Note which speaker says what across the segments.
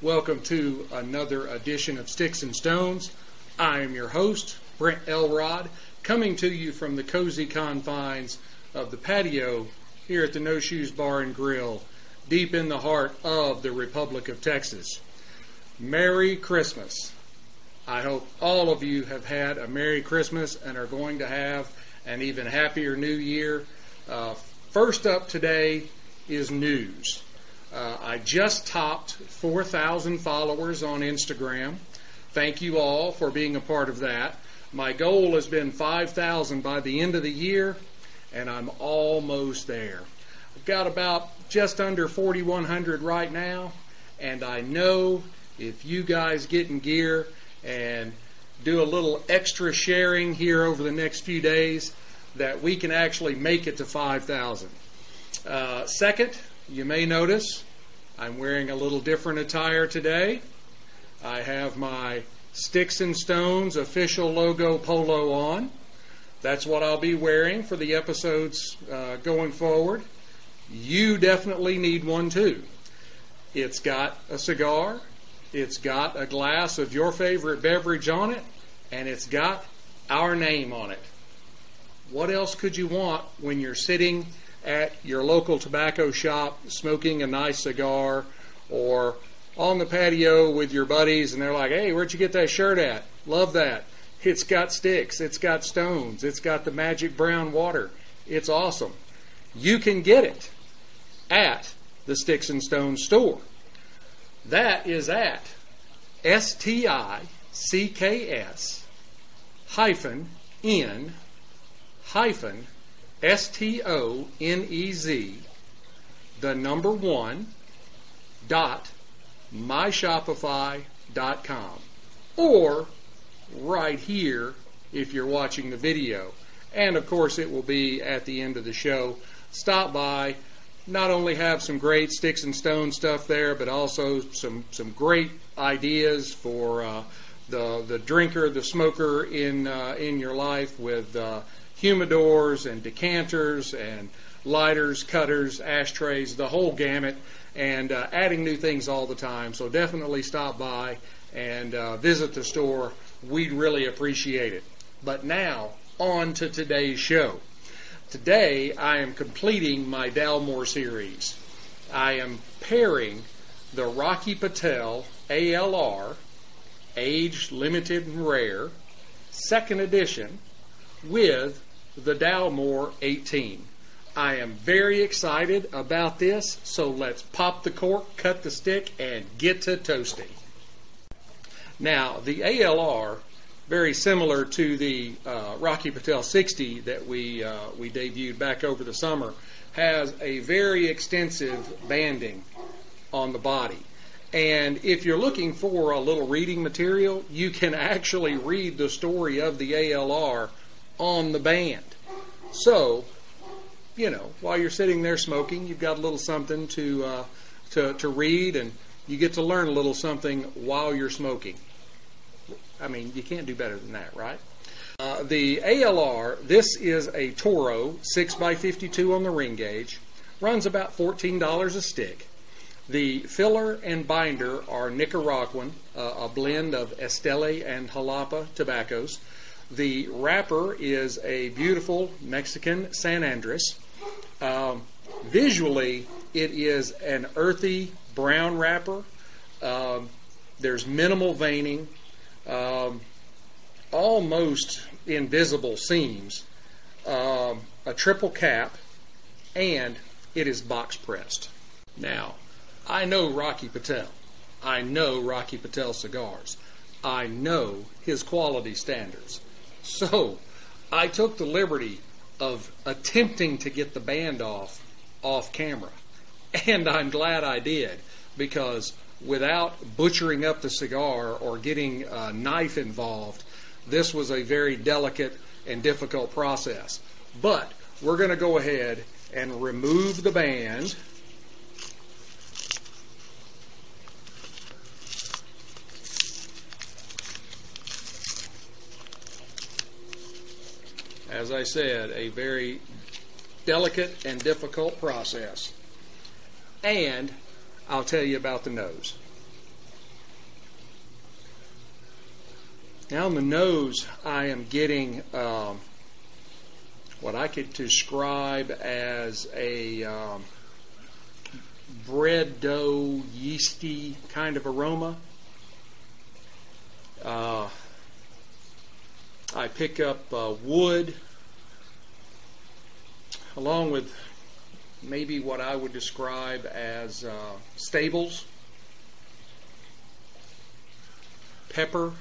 Speaker 1: Welcome to another edition of Sticks and Stones. I am your host, Brent Elrod, coming to you from the cozy confines of the patio here at the No Shoes Bar and Grill, deep in the heart of the Republic of Texas. Merry Christmas. I hope all of you have had a Merry Christmas and are going to have an even happier New Year. Uh, first up today is news. Uh, I just topped 4,000 followers on Instagram. Thank you all for being a part of that. My goal has been 5,000 by the end of the year, and I'm almost there. I've got about just under 4,100 right now, and I know if you guys get in gear and do a little extra sharing here over the next few days, that we can actually make it to 5,000. Uh, second, you may notice I'm wearing a little different attire today. I have my Sticks and Stones official logo polo on. That's what I'll be wearing for the episodes uh, going forward. You definitely need one too. It's got a cigar, it's got a glass of your favorite beverage on it, and it's got our name on it. What else could you want when you're sitting at your local tobacco shop smoking a nice cigar or on the patio with your buddies and they're like, hey, where'd you get that shirt at? Love that. It's got sticks, it's got stones, it's got the magic brown water. It's awesome. You can get it at the Sticks and Stones store. That is at S T I C K S hyphen N hyphen S T O N E Z, the number one, dot myshopify.com. Or right here if you're watching the video. And of course, it will be at the end of the show. Stop by. Not only have some great sticks and stone stuff there, but also some some great ideas for uh, the the drinker, the smoker in uh, in your life with uh, humidors and decanters and lighters, cutters, ashtrays, the whole gamut, and uh, adding new things all the time. So definitely stop by and uh, visit the store. We'd really appreciate it. But now, on to today's show. Today, I am completing my Dalmore series. I am pairing the Rocky Patel ALR, age limited and rare, second edition, with the Dalmore 18. I am very excited about this, so let's pop the cork, cut the stick, and get to toasting. Now, the ALR, very similar to the uh, Rocky Patel 60 that we, uh, we debuted back over the summer, has a very extensive banding on the body. And if you're looking for a little reading material, you can actually read the story of the ALR on the band. So, you know, while you're sitting there smoking, you've got a little something to uh, to to read, and you get to learn a little something while you're smoking. I mean, you can't do better than that, right? Uh, the ALR, this is a Toro 6x52 on the ring gauge, runs about $14 a stick. The filler and binder are Nicaraguan, uh, a blend of Esteli and Jalapa tobaccos. The wrapper is a beautiful Mexican San Andres. Um, visually, it is an earthy brown wrapper. Um, there's minimal veining, um, almost invisible seams, um, a triple cap, and it is box pressed. Now, I know Rocky Patel. I know Rocky Patel cigars. I know his quality standards. So I took the liberty of attempting to get the band off off camera. And I'm glad I did because without butchering up the cigar or getting a knife involved, this was a very delicate and difficult process. But we're going to go ahead and remove the band as I said, a very delicate and difficult process. And I'll tell you about the nose. Now, on the nose, I am getting um, what I could describe as a um, bread dough, yeasty kind of aroma. Uh, I pick up uh, wood along with maybe what I would describe as uh, stables, pepper,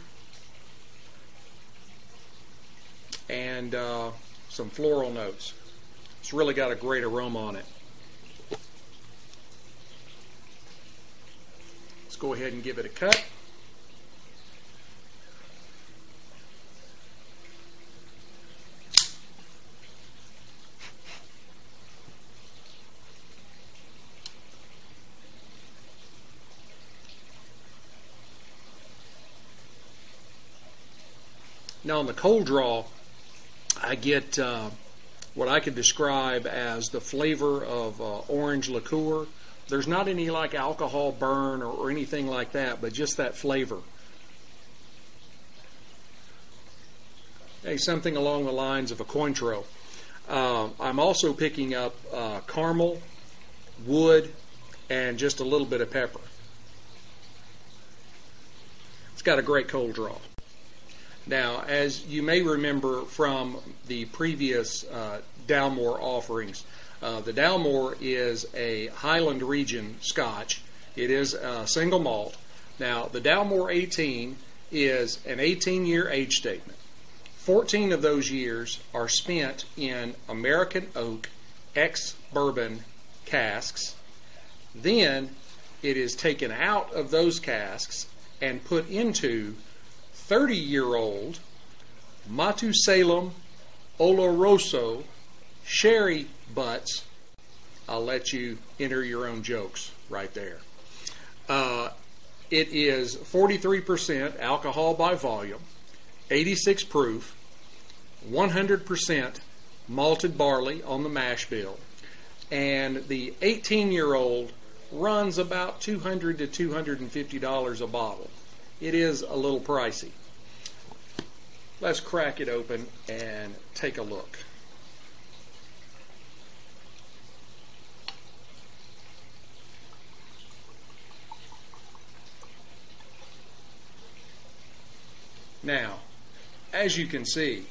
Speaker 1: and uh, some floral notes. It's really got a great aroma on it. Let's go ahead and give it a cut. Now on the cold draw, I get uh, what I could describe as the flavor of uh, orange liqueur. There's not any like alcohol burn or, or anything like that, but just that flavor. Hey, something along the lines of a Cointreau. Uh, I'm also picking up uh, caramel, wood, and just a little bit of pepper. It's got a great cold draw. Now, as you may remember from the previous uh, Dalmore offerings, uh, the Dalmore is a Highland region Scotch. It is a single malt. Now, the Dalmore 18 is an 18 year age statement. 14 of those years are spent in American oak ex bourbon casks. Then it is taken out of those casks and put into 30 year old Matusalem Oloroso sherry butts. I'll let you enter your own jokes right there. Uh, it is 43% alcohol by volume, 86 proof, 100% malted barley on the mash bill, and the 18 year old runs about 200 to 250 dollars a bottle it is a little pricey. Let's crack it open and take a look. Now, as you can see,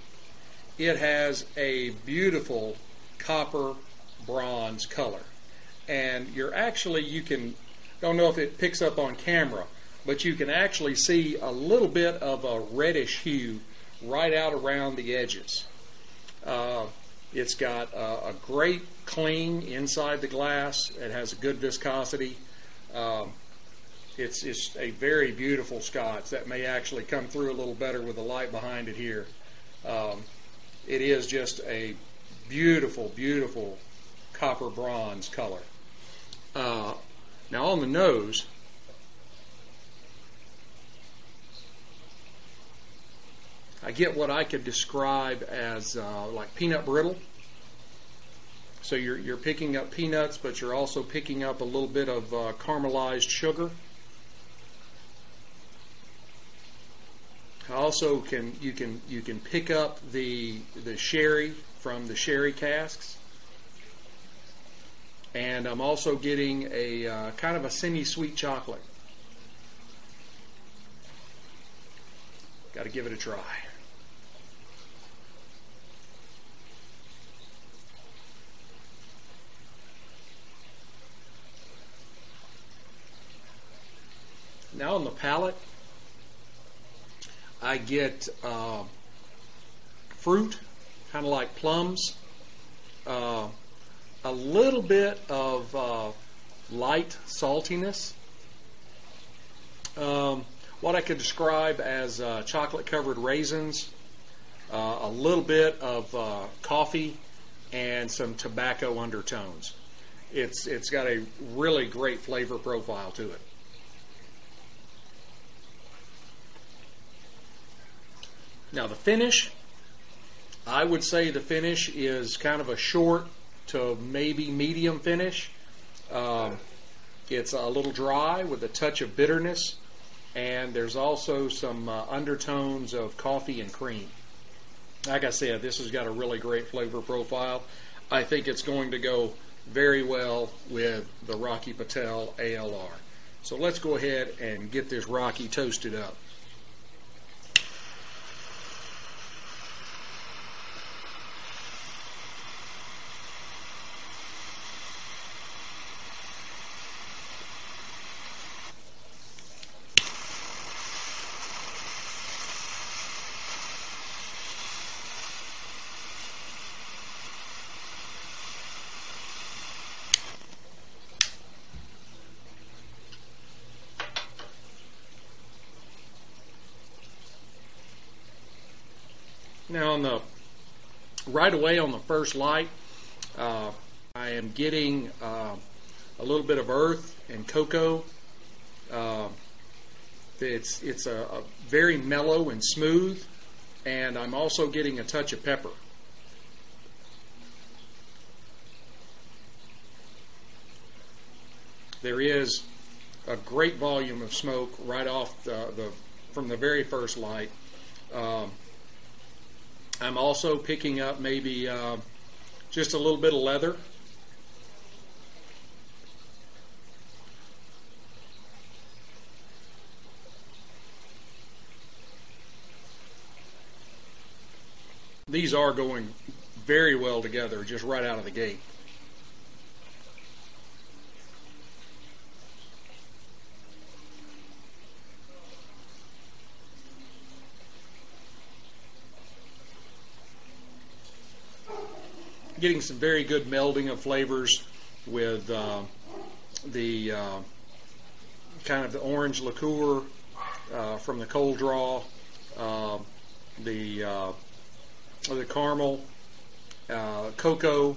Speaker 1: it has a beautiful copper bronze color. And you're actually, you can, don't know if it picks up on camera, but you can actually see a little bit of a reddish hue right out around the edges. Uh, it's got a, a, great cling inside the glass. It has a good viscosity. Um, it's, it's a very beautiful scotch that may actually come through a little better with the light behind it here. Um, it is just a beautiful, beautiful copper bronze color. Uh, now on the nose, I get what I could describe as uh, like peanut brittle. So you're, you're picking up peanuts, but you're also picking up a little bit of uh, caramelized sugar. Also, can you can you can pick up the the sherry from the sherry casks, and I'm also getting a uh, kind of a semi-sweet chocolate. Got to give it a try. Now on the palate, I get uh, fruit, kind of like plums, uh, a little bit of uh, light saltiness, um, what I could describe as uh, chocolate covered raisins, uh, a little bit of uh, coffee, and some tobacco undertones. It's, it's got a really great flavor profile to it. Now the finish, I would say the finish is kind of a short to maybe medium finish. Um, It's a little dry with a touch of bitterness, and there's also some uh, undertones of coffee and cream. Like I said, this has got a really great flavor profile. I think it's going to go very well with the Rocky Patel ALR. So let's go ahead and get this Rocky toasted up. Now on the right away on the first light, uh, I am getting uh, a little bit of earth and cocoa. Uh, it's it's a, a, very mellow and smooth, and I'm also getting a touch of pepper. There is a great volume of smoke right off the, the from the very first light. Um, I'm also picking up maybe uh, just a little bit of leather. These are going very well together just right out of the gate. Getting some very good melding of flavors with uh, the uh, kind of the orange liqueur uh, from the cold draw, uh, the uh, the caramel, uh, cocoa,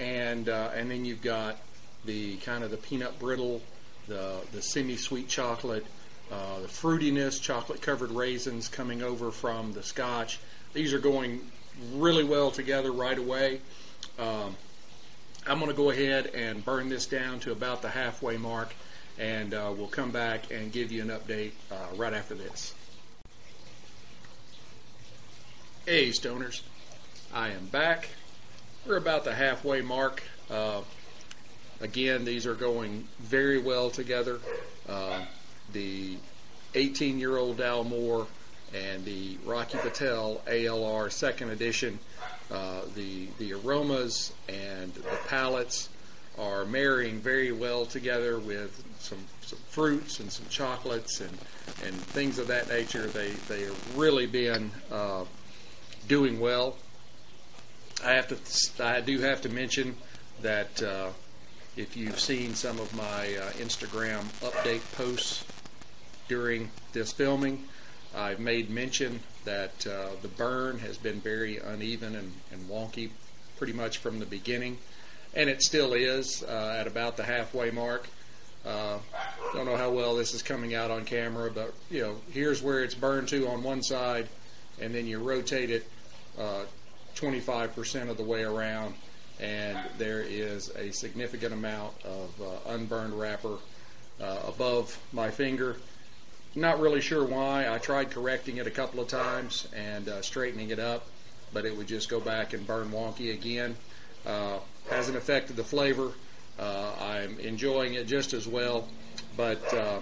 Speaker 1: and and then you've got the kind of the peanut brittle, the the semi-sweet chocolate, the fruitiness, chocolate-covered raisins coming over from the scotch. These are going really well together right away. Um, I'm going to go ahead and burn this down to about the halfway mark, and uh, we'll come back and give you an update uh, right after this. Hey, stoners. I am back. We're about the halfway mark. Uh, again, these are going very well together. Uh, the 18 year old Dalmore and the Rocky Patel ALR second edition uh, the the aromas and the palates are marrying very well together with some, some fruits and some chocolates and, and things of that nature. They they have really been uh, doing well. I have to I do have to mention that uh, if you've seen some of my uh, Instagram update posts during this filming, I've made mention that uh, the burn has been very uneven and, and, wonky pretty much from the beginning, and it still is uh, at about the halfway mark. Uh, don't know how well this is coming out on camera, but you know, here's where it's burned to on one side, and then you rotate it 25% uh, of the way around, and there is a significant amount of uh, unburned wrapper uh, above my finger not really sure why. I tried correcting it a couple of times and uh, straightening it up, but it would just go back and burn wonky again. Uh, hasn't affected the flavor. Uh, I'm enjoying it just as well, but uh,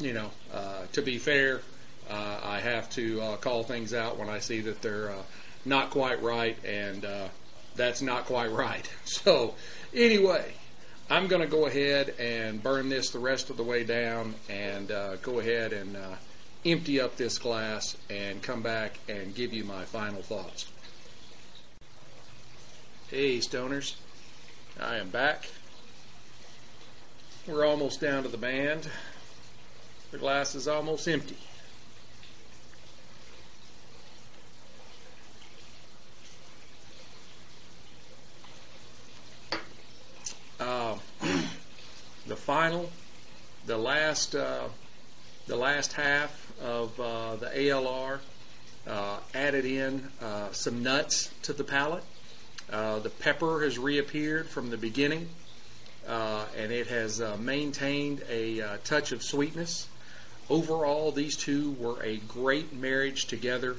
Speaker 1: you know, uh, to be fair, uh, I have to call things out when I see that they're not quite right, and that's not quite right. So, anyway, I'm going to go ahead and burn this the rest of the way down and uh, go ahead and uh, empty up this glass and come back and give you my final thoughts. Hey, stoners. I am back. We're almost down to the band. The glass is almost empty. final, the last uh, the last half of uh, the ALR uh, added in uh, some nuts to the palate. Uh, the pepper has reappeared from the beginning. and it has maintained a touch of sweetness. Overall, these two were a great marriage together.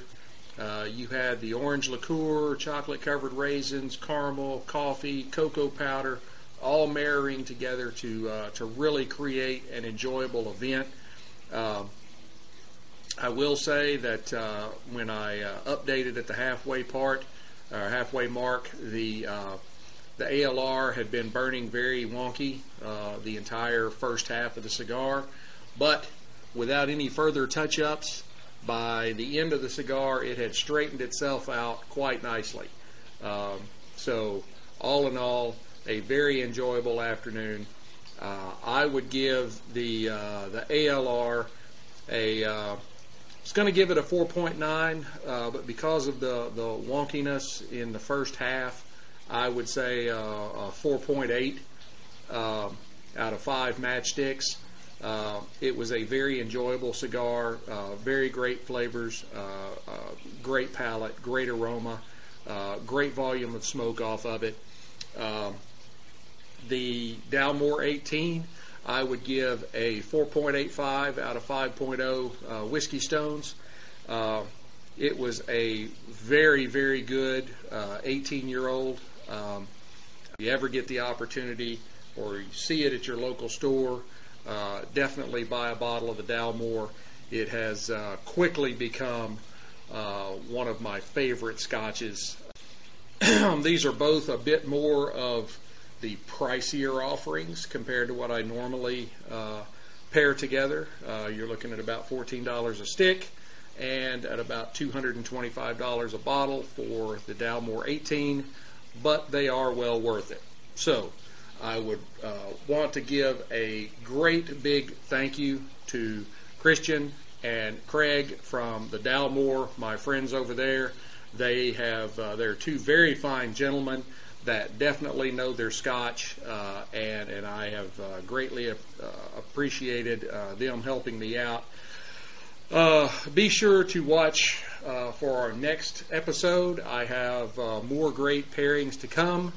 Speaker 1: Uh, you had the orange liqueur, chocolate covered raisins, caramel, coffee, cocoa powder, all marrying together to uh, to really create an enjoyable event. Um, I will say that uh, when I uh, updated at the halfway part, or halfway mark, the uh, the ALR had been burning very wonky uh, the entire first half of the cigar, but without any further touch-ups, by the end of the cigar, it had straightened itself out quite nicely. Um, so, all in all, a very enjoyable afternoon. Uh, I would give the uh, the ALR a. Uh, it's going to give it a 4.9, uh, but because of the the wonkiness in the first half, I would say uh, a 4.8 uh, out of five matchsticks. Uh, it was a very enjoyable cigar, very great flavors, great palate, great aroma, great volume of smoke off of it. Um, the Dalmore 18, I would give a 4.85 out of 5.0 Whiskey Stones. it was a very, very good 18 year old. Um, if you ever get the opportunity or you see it at your local store, uh, definitely buy a bottle of the Dalmore. It has uh, quickly become uh, one of my favorite scotches. These are both a bit more of the pricier offerings compared to what I normally uh, pair together. Uh, you're looking at about $14 a stick and at about $225 a bottle for the Dalmore 18, but they are well worth it. So, I would uh, want to give a great big thank you to Christian and Craig from the Dalmore, my friends over there. They have uh, they're two very fine gentlemen that definitely know their Scotch, uh, and and I have uh, greatly uh, appreciated uh, them helping me out. be sure to watch for our next episode. I have more great pairings to come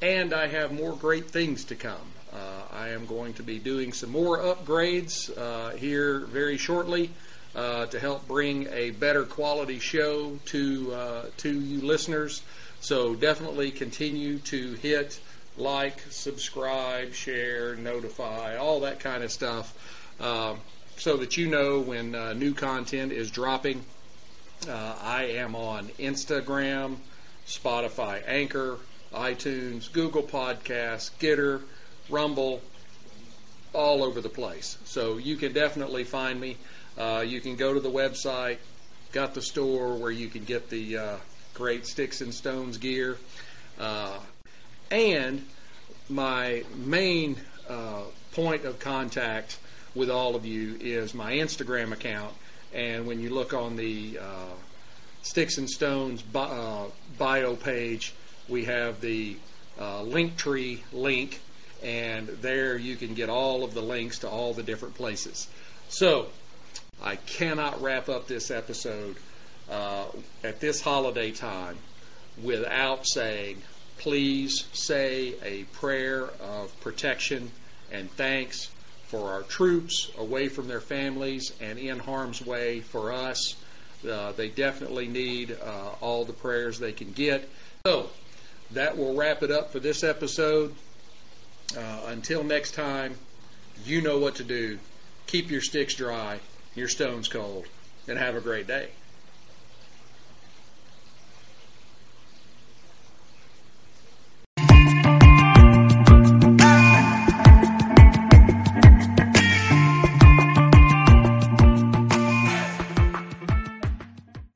Speaker 1: and I have more great things to come. Uh, I am going to be doing some more upgrades uh, here very shortly uh, to help bring a better quality show to uh, to you listeners. So definitely continue to hit like, subscribe, share, notify, all that kind of stuff, uh, so that you know when uh, new content is dropping. I am on Instagram, Spotify, Anchor iTunes, Google Podcasts, Gitter, Rumble, all over the place. So you can definitely find me. Uh, you can go to the website, got the store where you can get the uh, great Sticks and Stones gear. Uh, and my main uh, point of contact with all of you is my Instagram account. And when you look on the uh, Sticks and Stones uh, bio page, we have the uh, Linktree link, and there you can get all of the links to all the different places. So, I cannot wrap up this episode uh, at this holiday time without saying, please say a prayer of protection and thanks for our troops away from their families and in harm's way for us. Uh, they definitely need uh, all the prayers they can get. So, that will wrap it up for this episode. Uh, until next time, you know what to do. Keep your sticks dry, your stones cold, and have a great day.